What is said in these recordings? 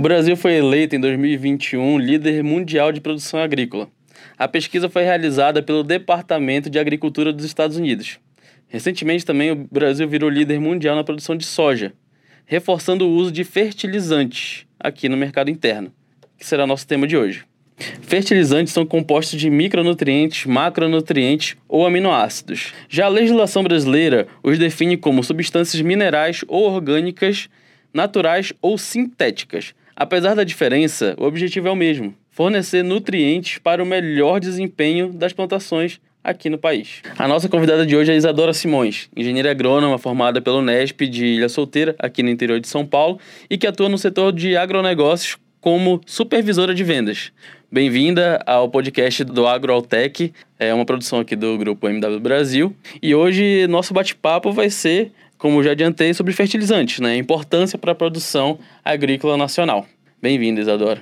O Brasil foi eleito em 2021 líder mundial de produção agrícola. A pesquisa foi realizada pelo Departamento de Agricultura dos Estados Unidos. Recentemente também o Brasil virou líder mundial na produção de soja, reforçando o uso de fertilizantes aqui no mercado interno, que será nosso tema de hoje. Fertilizantes são compostos de micronutrientes, macronutrientes ou aminoácidos. Já a legislação brasileira os define como substâncias minerais ou orgânicas, naturais ou sintéticas. Apesar da diferença, o objetivo é o mesmo: fornecer nutrientes para o melhor desempenho das plantações aqui no país. A nossa convidada de hoje é Isadora Simões, engenheira agrônoma formada pelo Nesp de Ilha Solteira, aqui no interior de São Paulo, e que atua no setor de agronegócios como supervisora de vendas. Bem-vinda ao podcast do AgroAltec, é uma produção aqui do grupo MW Brasil. E hoje nosso bate-papo vai ser, como já adiantei, sobre fertilizantes, né? Importância para a produção agrícola nacional. Bem-vinda, Isadora.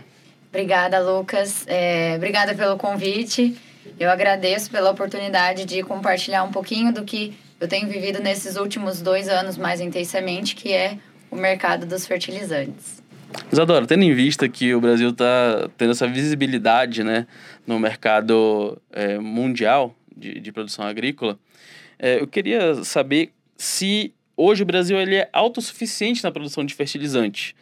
Obrigada, Lucas. É, obrigada pelo convite. Eu agradeço pela oportunidade de compartilhar um pouquinho do que eu tenho vivido nesses últimos dois anos mais intensamente, que é o mercado dos fertilizantes. Isadora, tendo em vista que o Brasil está tendo essa visibilidade né, no mercado é, mundial de, de, produção agrícola, é, eu queria saber se hoje o Brasil ele é autossuficiente na produção de fertilizantes.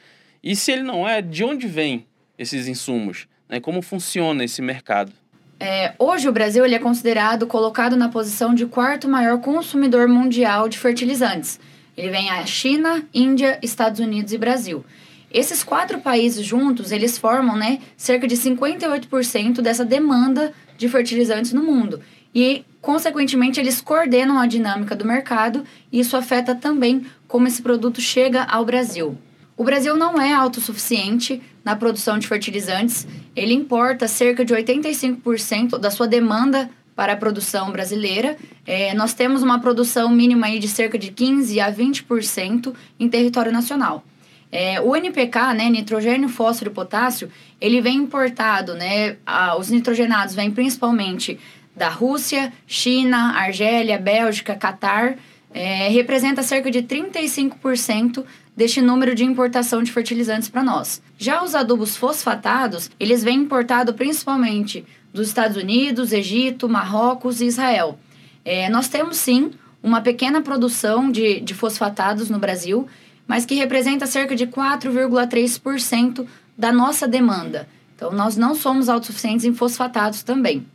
E se ele não é, de onde vêm esses insumos? Né? Como funciona esse mercado? É, hoje o Brasil ele é considerado colocado na posição de quarto maior consumidor mundial de fertilizantes. Ele vem a China, Índia, Estados Unidos e Brasil. Esses quatro países juntos, eles formam né, cerca de 58% dessa demanda de fertilizantes no mundo. E, consequentemente, eles coordenam a dinâmica do mercado e isso afeta também como esse produto chega ao Brasil. O Brasil não é autossuficiente na produção de fertilizantes, ele importa cerca de 85% da sua demanda para a produção brasileira. É, nós temos uma produção mínima aí de cerca de 15% a 20% em território nacional. É, o NPK, né, nitrogênio, fósforo e potássio, ele vem importado, né, a, os nitrogenados vêm principalmente da Rússia, China, Argélia, Bélgica, Catar, é, representa cerca de 35% deste número de importação de fertilizantes para nós. Já os adubos fosfatados, eles vêm importados principalmente dos Estados Unidos, Egito, Marrocos e Israel. É, nós temos sim uma pequena produção de, de fosfatados no Brasil, mas que representa cerca de 4,3% da nossa demanda. Então, nós não somos autossuficientes em fosfatados também.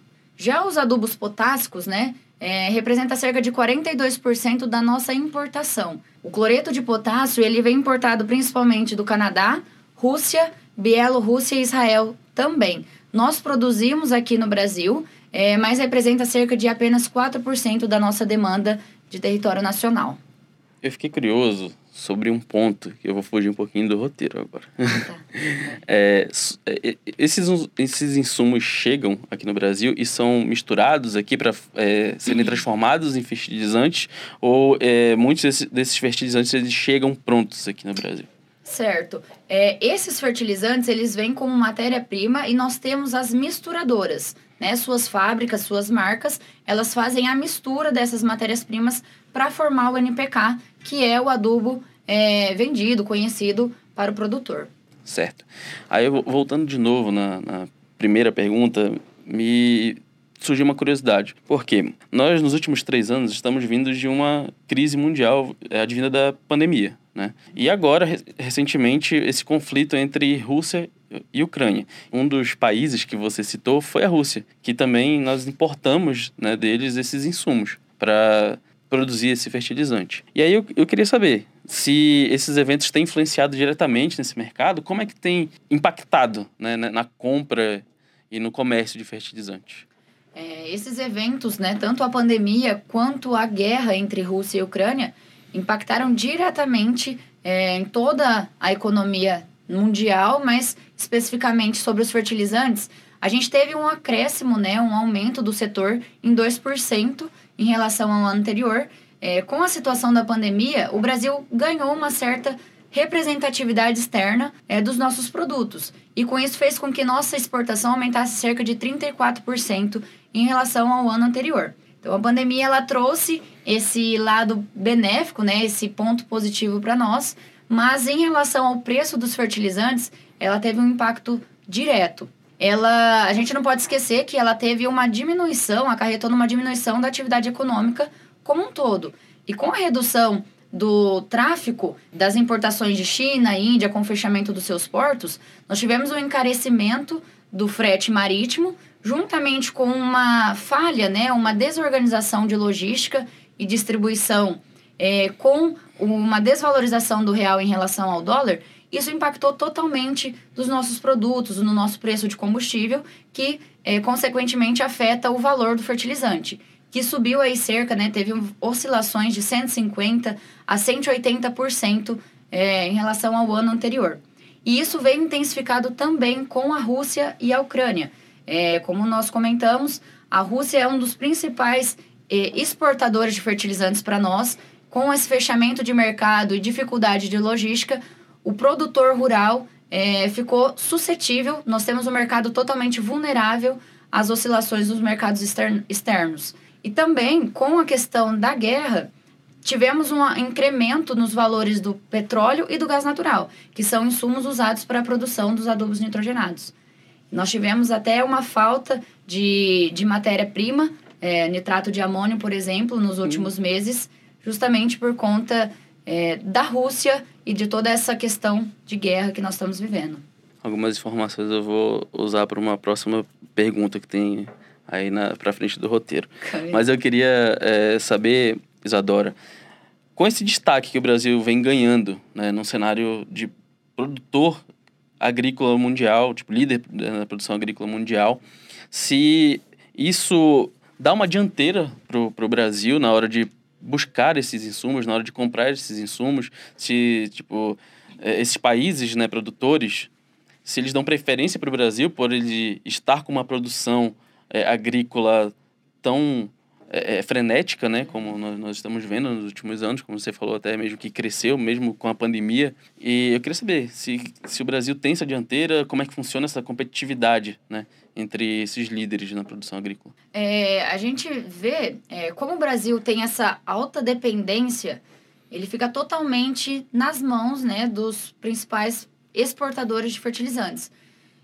Já os adubos potássicos, né, é, representa cerca de 42% da nossa importação. O cloreto de potássio ele vem importado principalmente do Canadá, Rússia, Bielorrússia e Israel também. Nós produzimos aqui no Brasil, é, mas representa cerca de apenas 4% da nossa demanda de território nacional. Eu fiquei curioso sobre um ponto, que eu vou fugir um pouquinho do roteiro agora. Tá. é, é esses, esses insumos chegam aqui no Brasil e são misturados aqui para é, serem transformados em fertilizantes ou é, muitos desses, desses fertilizantes eles chegam prontos aqui no Brasil? Certo. É, esses fertilizantes, eles vêm como matéria-prima e nós temos as misturadoras, né? Suas fábricas, suas marcas, elas fazem a mistura dessas matérias-primas para formar o NPK, que é o adubo é, vendido, conhecido para o produtor. Certo. Aí, voltando de novo na, na primeira pergunta, me surgiu uma curiosidade. Por quê? Nós, nos últimos três anos, estamos vindo de uma crise mundial é, advinda da pandemia. Né? E agora, recentemente, esse conflito entre Rússia e Ucrânia. Um dos países que você citou foi a Rússia, que também nós importamos né, deles esses insumos para produzir esse fertilizante. E aí eu, eu queria saber se esses eventos têm influenciado diretamente nesse mercado, como é que tem impactado né, na compra e no comércio de fertilizantes? É, esses eventos, né, tanto a pandemia quanto a guerra entre Rússia e Ucrânia, impactaram diretamente é, em toda a economia mundial, mas especificamente sobre os fertilizantes, a gente teve um acréscimo, né, um aumento do setor em 2% em relação ao ano anterior. É, com a situação da pandemia, o Brasil ganhou uma certa representatividade externa é, dos nossos produtos. E com isso fez com que nossa exportação aumentasse cerca de 34% em relação ao ano anterior. Então a pandemia ela trouxe esse lado benéfico, né, esse ponto positivo para nós, mas em relação ao preço dos fertilizantes, ela teve um impacto direto. Ela, a gente não pode esquecer que ela teve uma diminuição, acarretou numa diminuição da atividade econômica como um todo. E com a redução do tráfico das importações de China Índia com o fechamento dos seus portos, nós tivemos um encarecimento do frete marítimo, juntamente com uma falha, né, uma desorganização de logística e distribuição é, com uma desvalorização do real em relação ao dólar, isso impactou totalmente dos nossos produtos, no nosso preço de combustível, que é, consequentemente afeta o valor do fertilizante que subiu aí cerca, né, teve oscilações de 150% a 180% é, em relação ao ano anterior. E isso vem intensificado também com a Rússia e a Ucrânia. É, como nós comentamos, a Rússia é um dos principais exportadores de fertilizantes para nós. Com esse fechamento de mercado e dificuldade de logística, o produtor rural é, ficou suscetível. Nós temos um mercado totalmente vulnerável às oscilações dos mercados externos. E também, com a questão da guerra, tivemos um incremento nos valores do petróleo e do gás natural, que são insumos usados para a produção dos adubos nitrogenados. Nós tivemos até uma falta de, de matéria-prima, é, nitrato de amônio, por exemplo, nos últimos hum. meses, justamente por conta é, da Rússia e de toda essa questão de guerra que nós estamos vivendo. Algumas informações eu vou usar para uma próxima pergunta que tem aí para frente do roteiro. Mas eu queria é, saber, Isadora, com esse destaque que o Brasil vem ganhando, né, num cenário de produtor agrícola mundial, tipo líder na produção agrícola mundial, se isso dá uma dianteira pro, pro Brasil na hora de buscar esses insumos, na hora de comprar esses insumos, se tipo é, esses países, né, produtores, se eles dão preferência para o Brasil por ele estar com uma produção é, agrícola tão é, é, frenética, né, como nós, nós, estamos vendo nos últimos anos, como você falou até mesmo que cresceu mesmo com a pandemia. E eu queria saber se, se o Brasil tem essa dianteira, como é que funciona essa competitividade, né, entre esses líderes na produção agrícola. É, a gente vê é, como o Brasil tem essa alta dependência, ele fica totalmente nas mãos, né, dos principais exportadores de fertilizantes.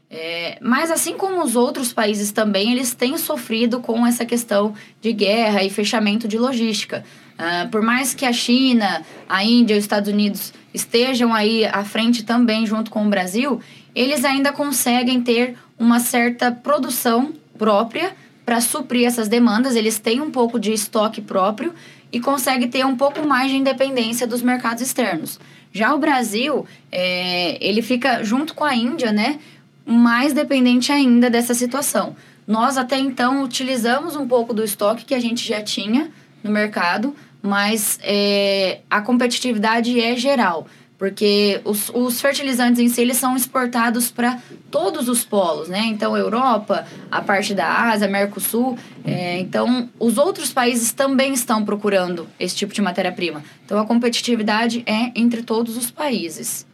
É, mas assim como os outros países também, eles têm sofrido com essa questão de guerra e fechamento de logística. Uh, por mais que a China, a Índia e os Estados Unidos estejam aí à frente também junto com o Brasil, eles ainda conseguem ter uma certa produção própria para suprir essas demandas. Eles têm um pouco de estoque próprio e conseguem ter um pouco mais de independência dos mercados externos. Já o Brasil, é, ele fica junto com a Índia, né? Mais dependente ainda dessa situação. Nós até então utilizamos um pouco do estoque que a gente já tinha no mercado, mas é, a competitividade é geral, porque os, os fertilizantes em si eles são exportados para todos os polos, né? Então, Europa, a parte da Ásia, Mercosul. É, então, os outros países também estão procurando esse tipo de matéria-prima. Então, a competitividade é entre todos os países.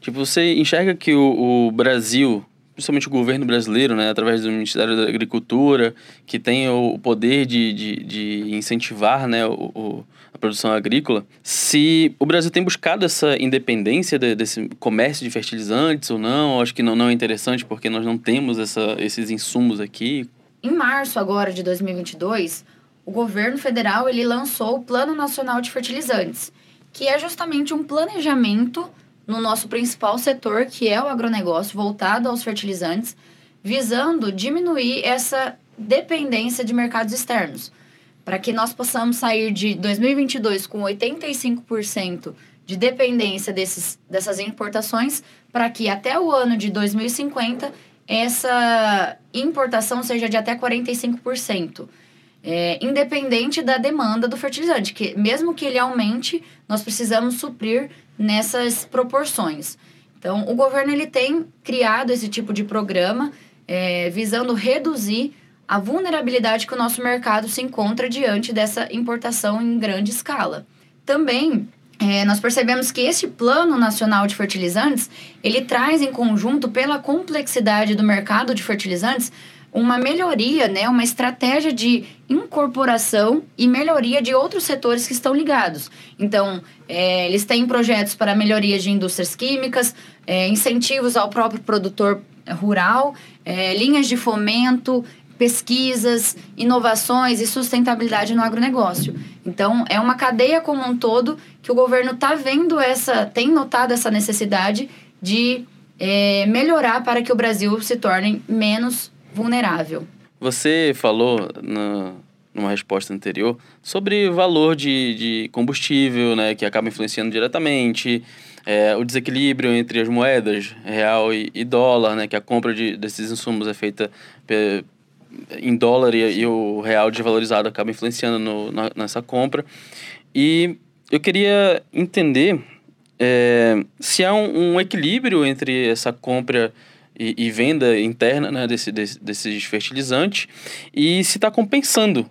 Tipo, você enxerga que o, o Brasil principalmente o governo brasileiro, né, através do Ministério da Agricultura, que tem o poder de, de, de incentivar né, o, o, a produção agrícola, se o Brasil tem buscado essa independência de, desse comércio de fertilizantes ou não, acho que não, não é interessante porque nós não temos essa, esses insumos aqui. Em março agora de 2022, o governo federal ele lançou o Plano Nacional de Fertilizantes, que é justamente um planejamento no nosso principal setor, que é o agronegócio, voltado aos fertilizantes, visando diminuir essa dependência de mercados externos, para que nós possamos sair de 2022 com 85% de dependência desses, dessas importações, para que até o ano de 2050 essa importação seja de até 45%. É, independente da demanda do fertilizante, que mesmo que ele aumente, nós precisamos suprir nessas proporções. Então, o governo ele tem criado esse tipo de programa é, visando reduzir a vulnerabilidade que o nosso mercado se encontra diante dessa importação em grande escala. Também é, nós percebemos que esse plano nacional de fertilizantes ele traz em conjunto pela complexidade do mercado de fertilizantes uma melhoria, né, uma estratégia de incorporação e melhoria de outros setores que estão ligados. Então, é, eles têm projetos para melhoria de indústrias químicas, é, incentivos ao próprio produtor rural, é, linhas de fomento, pesquisas, inovações e sustentabilidade no agronegócio. Então, é uma cadeia como um todo que o governo está vendo essa, tem notado essa necessidade de é, melhorar para que o Brasil se torne menos vulnerável. Você falou na, numa resposta anterior sobre valor de, de combustível, né, que acaba influenciando diretamente, é, o desequilíbrio entre as moedas, real e, e, dólar, né, que a compra de, desses insumos é feita em dólar e, e, o real desvalorizado acaba influenciando no, na, nessa compra. E eu queria entender é, se há um, um, equilíbrio entre essa compra e, e venda interna né, desse, desse, desses fertilizantes e se está compensando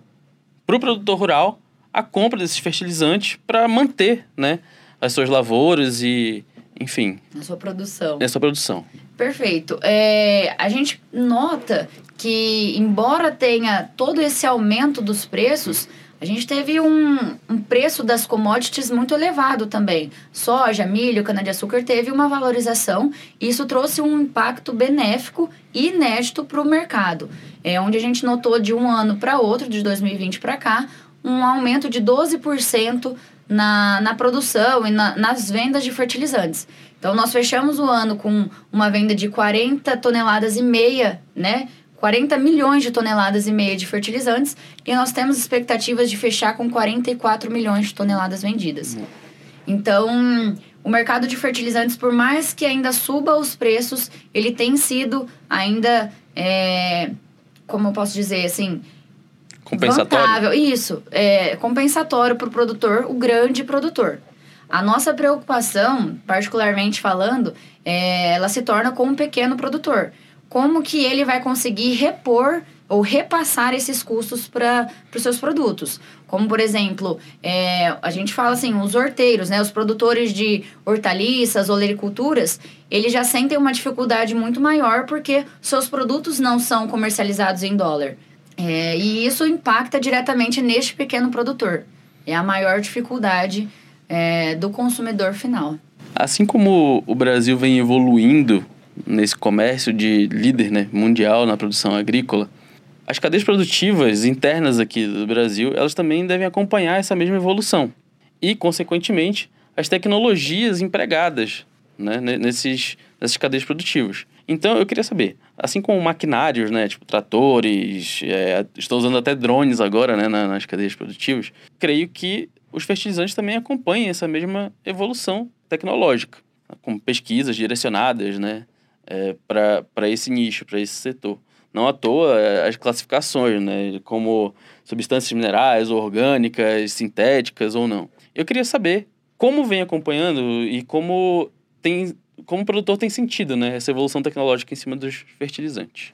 para o produtor rural a compra desses fertilizantes para manter né, as suas lavouras e, enfim. A sua produção. A sua produção. Perfeito. É, a gente nota que, embora tenha todo esse aumento dos preços, a gente teve um, um preço das commodities muito elevado também. Soja, milho, cana-de-açúcar teve uma valorização e isso trouxe um impacto benéfico e inédito para o mercado. É onde a gente notou de um ano para outro, de 2020 para cá, um aumento de 12% na, na produção e na, nas vendas de fertilizantes. Então, nós fechamos o ano com uma venda de 40 toneladas e meia, né? 40 milhões de toneladas e meia de fertilizantes e nós temos expectativas de fechar com 44 milhões de toneladas vendidas. Então, o mercado de fertilizantes, por mais que ainda suba os preços, ele tem sido ainda, é, como eu posso dizer, assim... Compensatório. Vantável. Isso, é, compensatório para o produtor, o grande produtor. A nossa preocupação, particularmente falando, é, ela se torna com um pequeno produtor como que ele vai conseguir repor ou repassar esses custos para os seus produtos. Como, por exemplo, é, a gente fala assim, os horteiros, né, os produtores de hortaliças, olericulturas, eles já sentem uma dificuldade muito maior porque seus produtos não são comercializados em dólar. É, e isso impacta diretamente neste pequeno produtor. É a maior dificuldade é, do consumidor final. Assim como o Brasil vem evoluindo nesse comércio de líder né, mundial na produção agrícola, as cadeias produtivas internas aqui do Brasil, elas também devem acompanhar essa mesma evolução. E, consequentemente, as tecnologias empregadas né, nesses, nessas cadeias produtivas. Então, eu queria saber, assim como maquinários, né, tipo tratores, é, estou usando até drones agora né, nas cadeias produtivas, creio que os fertilizantes também acompanhem essa mesma evolução tecnológica, com pesquisas direcionadas, né, é, para esse nicho, para esse setor. Não à toa é, as classificações, né, como substâncias minerais, orgânicas, sintéticas ou não. Eu queria saber como vem acompanhando e como tem como o produtor tem sentido né, essa evolução tecnológica em cima dos fertilizantes.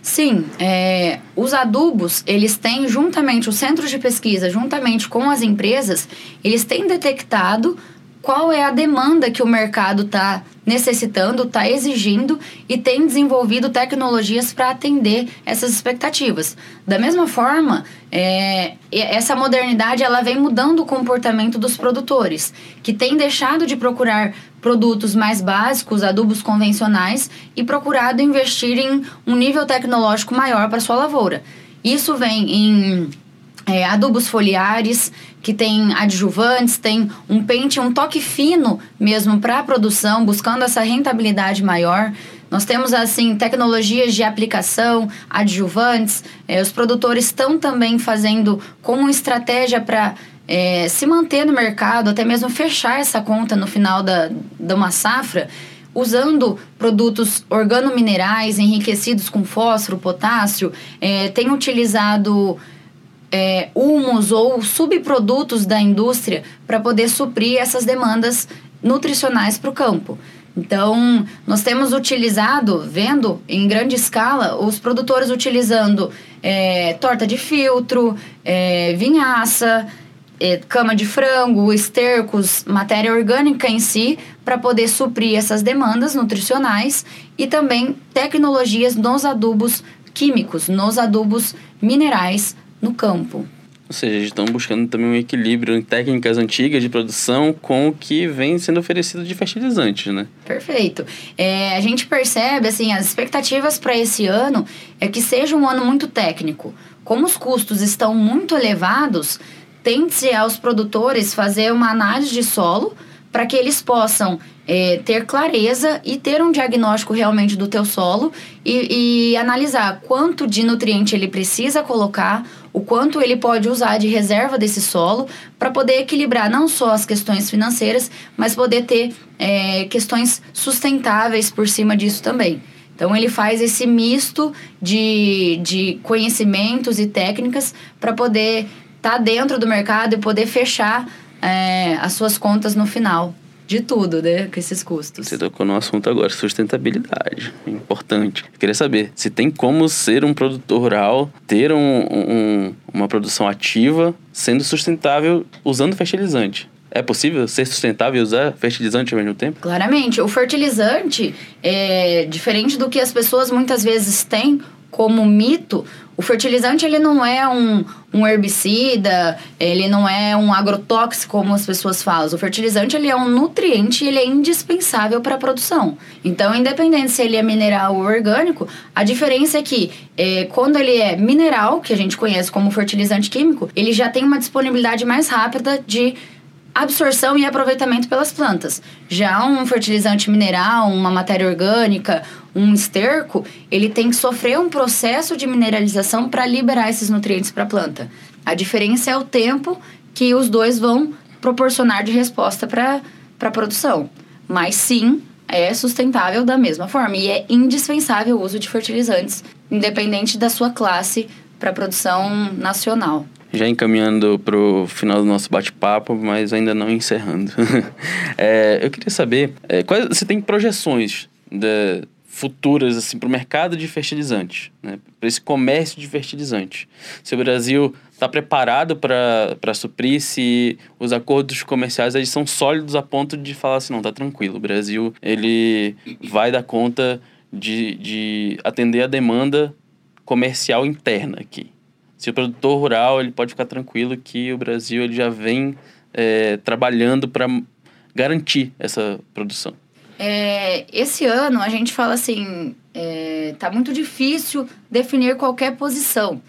Sim, é, os adubos, eles têm juntamente, os centros de pesquisa, juntamente com as empresas, eles têm detectado qual é a demanda que o mercado está necessitando, está exigindo e tem desenvolvido tecnologias para atender essas expectativas. Da mesma forma, é, essa modernidade ela vem mudando o comportamento dos produtores, que têm deixado de procurar produtos mais básicos, adubos convencionais, e procurado investir em um nível tecnológico maior para sua lavoura. Isso vem em é, adubos foliares, que tem adjuvantes, tem um pente, um toque fino mesmo para a produção, buscando essa rentabilidade maior. Nós temos, assim, tecnologias de aplicação, adjuvantes. É, os produtores estão também fazendo como estratégia para é, se manter no mercado, até mesmo fechar essa conta no final da, de uma safra, usando produtos organominerais enriquecidos com fósforo, potássio. É, tem utilizado é, humus ou subprodutos da indústria para poder suprir essas demandas nutricionais para o campo. Então, nós temos utilizado, vendo em grande escala, os produtores utilizando é, torta de filtro, é, vinhaça, é, cama de frango, estercos, matéria orgânica em si, para poder suprir essas demandas nutricionais e também tecnologias nos adubos químicos nos adubos minerais no campo. Ou seja, eles estão buscando também um equilíbrio em técnicas antigas de produção com o que vem sendo oferecido de fertilizantes, né? Perfeito. É, a gente percebe, assim, as expectativas para esse ano é que seja um ano muito técnico. Como os custos estão muito elevados, tende-se aos produtores fazer uma análise de solo para que eles possam é, ter clareza e ter um diagnóstico realmente do teu solo e, e analisar quanto de nutriente ele precisa colocar, o quanto ele pode usar de reserva desse solo para poder equilibrar não só as questões financeiras, mas poder ter é, questões sustentáveis por cima disso também. Então ele faz esse misto de, de conhecimentos e técnicas para poder estar tá dentro do mercado e poder fechar é, as suas contas no final de tudo, né? Com esses custos. Você tocou no assunto agora, sustentabilidade. Importante. Eu queria saber se tem como ser um produtor rural, ter um, um, uma produção ativa, sendo sustentável usando fertilizante. É possível ser sustentável e usar fertilizante ao mesmo tempo? Claramente. O fertilizante, é diferente do que as pessoas muitas vezes têm como mito, o fertilizante ele não é um, um herbicida, ele não é um agrotóxico como as pessoas falam. O fertilizante ele é um nutriente e ele é indispensável para a produção. Então, independente se ele é mineral ou orgânico, a diferença é que é, quando ele é mineral, que a gente conhece como fertilizante químico, ele já tem uma disponibilidade mais rápida de absorção e aproveitamento pelas plantas. Já um fertilizante mineral, uma matéria orgânica, um esterco, ele tem que sofrer um processo de mineralização para liberar esses nutrientes para a planta. A diferença é o tempo que os dois vão proporcionar de resposta para a produção. Mas sim, é sustentável da mesma forma e é indispensável o uso de fertilizantes, independente da sua classe para produção nacional. Já encaminhando para o final do nosso bate-papo, mas ainda não encerrando. é, eu queria saber, é, quais, você tem projeções de, futuras assim, para o mercado de fertilizantes, né? para esse comércio de fertilizantes? Se o Brasil está preparado para suprir, se os acordos comerciais eles são sólidos a ponto de falar assim, não, tá tranquilo, o Brasil ele vai dar conta de, de atender a demanda comercial interna aqui. Se o produtor rural ele pode ficar tranquilo que o Brasil ele já vem é, trabalhando para garantir essa produção. É, esse ano a gente fala assim, é, tá muito difícil definir qualquer posição.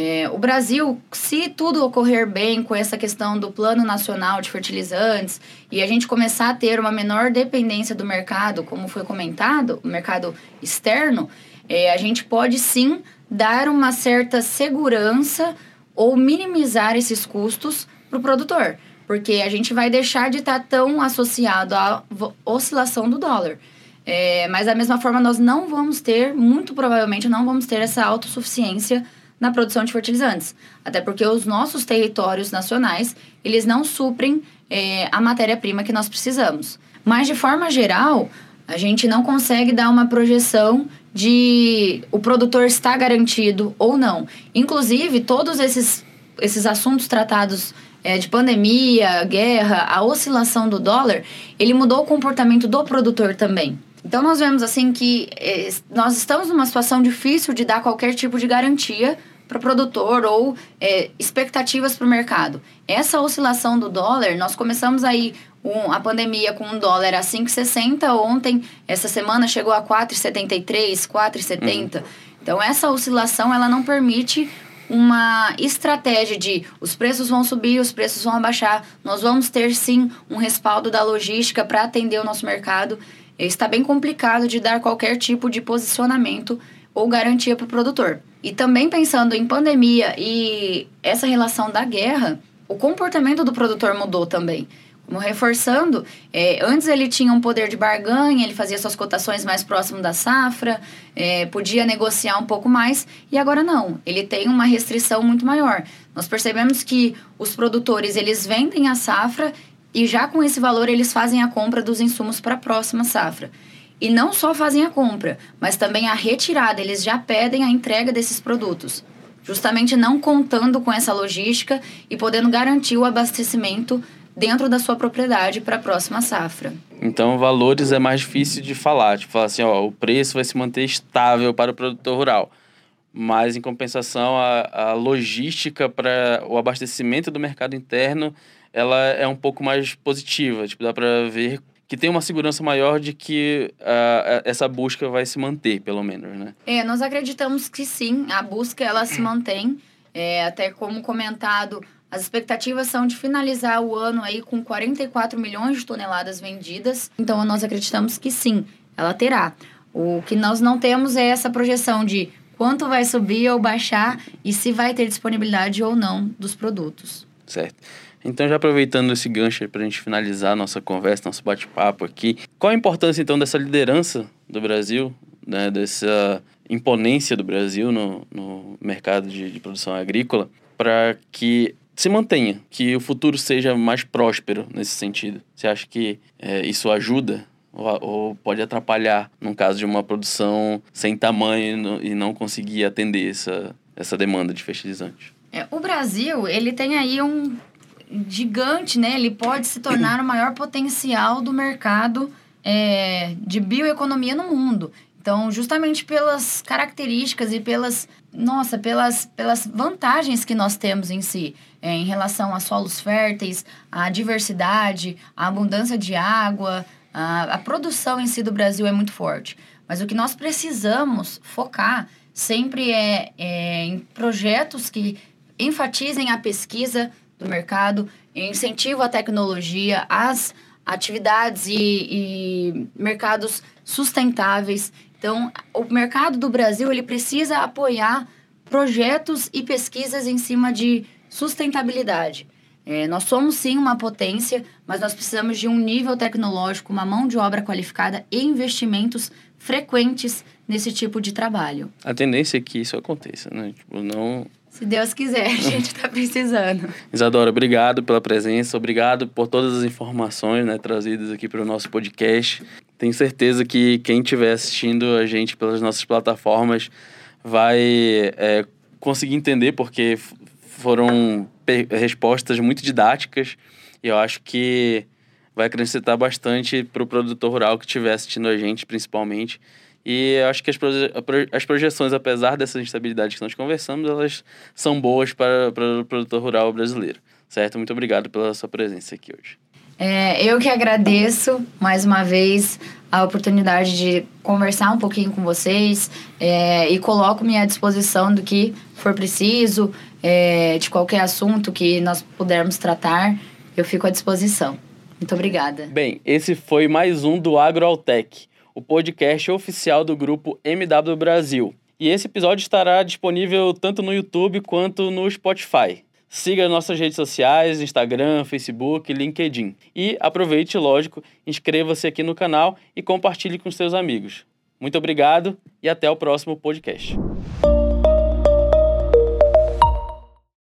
É, o Brasil, se tudo ocorrer bem com essa questão do Plano Nacional de Fertilizantes e a gente começar a ter uma menor dependência do mercado, como foi comentado, o mercado externo, é, a gente pode sim dar uma certa segurança ou minimizar esses custos para o produtor, porque a gente vai deixar de estar tá tão associado à oscilação do dólar. É, mas da mesma forma, nós não vamos ter, muito provavelmente, não vamos ter essa autossuficiência na produção de fertilizantes. Até porque os nossos territórios nacionais, eles não suprem é, a matéria-prima que nós precisamos. Mas, de forma geral, a gente não consegue dar uma projeção de o produtor está garantido ou não. Inclusive, todos esses, esses assuntos tratados é, de pandemia, guerra, a oscilação do dólar, ele mudou o comportamento do produtor também. Então, nós vemos assim que é, nós estamos numa situação difícil de dar qualquer tipo de garantia para o produtor ou é, expectativas para o mercado. Essa oscilação do dólar, nós começamos aí um, a pandemia com um dólar a 5,60, ontem, essa semana chegou a 4,73, 4,70. Uhum. Então, essa oscilação, ela não permite uma estratégia de os preços vão subir, os preços vão abaixar. Nós vamos ter sim um respaldo da logística para atender o nosso mercado. Está bem complicado de dar qualquer tipo de posicionamento ou garantia para o produtor. E também pensando em pandemia e essa relação da guerra, o comportamento do produtor mudou também. Reforçando, é, antes ele tinha um poder de barganha, ele fazia suas cotações mais próximo da safra, é, podia negociar um pouco mais, e agora não, ele tem uma restrição muito maior. Nós percebemos que os produtores eles vendem a safra e já com esse valor eles fazem a compra dos insumos para a próxima safra. E não só fazem a compra, mas também a retirada, eles já pedem a entrega desses produtos. Justamente não contando com essa logística e podendo garantir o abastecimento dentro da sua propriedade para a próxima safra. Então, valores é mais difícil de falar. Tipo, falar assim, ó, o preço vai se manter estável para o produtor rural. mas em compensação a, a logística para o abastecimento do mercado interno ela é um pouco mais positiva. Tipo, dá para ver que tem uma segurança maior de que uh, essa busca vai se manter, pelo menos, né? É, nós acreditamos que sim, a busca ela se mantém. É, até como comentado, as expectativas são de finalizar o ano aí com 44 milhões de toneladas vendidas. Então, nós acreditamos que sim, ela terá. O que nós não temos é essa projeção de quanto vai subir ou baixar e se vai ter disponibilidade ou não dos produtos. Certo. Então, já aproveitando esse gancho para a gente finalizar nossa conversa, nosso bate-papo aqui, qual a importância então dessa liderança do Brasil, né, dessa imponência do Brasil no, no mercado de, de produção agrícola, para que se mantenha, que o futuro seja mais próspero nesse sentido? Você acha que é, isso ajuda ou, ou, pode atrapalhar no caso de uma produção sem tamanho e não conseguir atender essa, essa demanda de fertilizante? É, o Brasil, ele tem aí um gigante, né? Ele pode se tornar o maior potencial do mercado é, de bioeconomia no mundo. Então, justamente pelas características e pelas, nossa, pelas, pelas vantagens que nós temos em si, é, em relação a solos férteis, a diversidade, a abundância de água, a, a produção em si do Brasil é muito forte. Mas o que nós precisamos focar sempre é, é em projetos que enfatizem a pesquisa, do mercado, incentivo à tecnologia, às atividades e, e mercados sustentáveis. Então, o mercado do Brasil ele precisa apoiar projetos e pesquisas em cima de sustentabilidade. É, nós somos sim uma potência, mas nós precisamos de um nível tecnológico, uma mão de obra qualificada e investimentos frequentes nesse tipo de trabalho. A tendência é que isso aconteça, né? Tipo, não se Deus quiser, a gente está precisando. Isadora, obrigado pela presença, obrigado por todas as informações né, trazidas aqui para o nosso podcast. Tenho certeza que quem estiver assistindo a gente pelas nossas plataformas vai é, conseguir entender, porque foram respostas muito didáticas e eu acho que vai acrescentar bastante para o produtor rural que estiver assistindo a gente, principalmente. E acho que as, proje as projeções, apesar dessa instabilidade que nós conversamos, elas são boas para, para o produtor rural brasileiro. Certo? Muito obrigado pela sua presença aqui hoje. É, eu que agradeço mais uma vez a oportunidade de conversar um pouquinho com vocês é, e coloco-me à disposição do que for preciso, é, de qualquer assunto que nós pudermos tratar, eu fico à disposição. Muito obrigada. Bem, esse foi mais um do AgroAltec o podcast oficial do grupo MW Brasil. E esse episódio estará disponível tanto no YouTube quanto no Spotify. Siga nossas redes sociais, Instagram, Facebook, LinkedIn. E aproveite, lógico, inscreva-se aqui no canal e compartilhe com seus amigos. Muito obrigado e até o próximo podcast.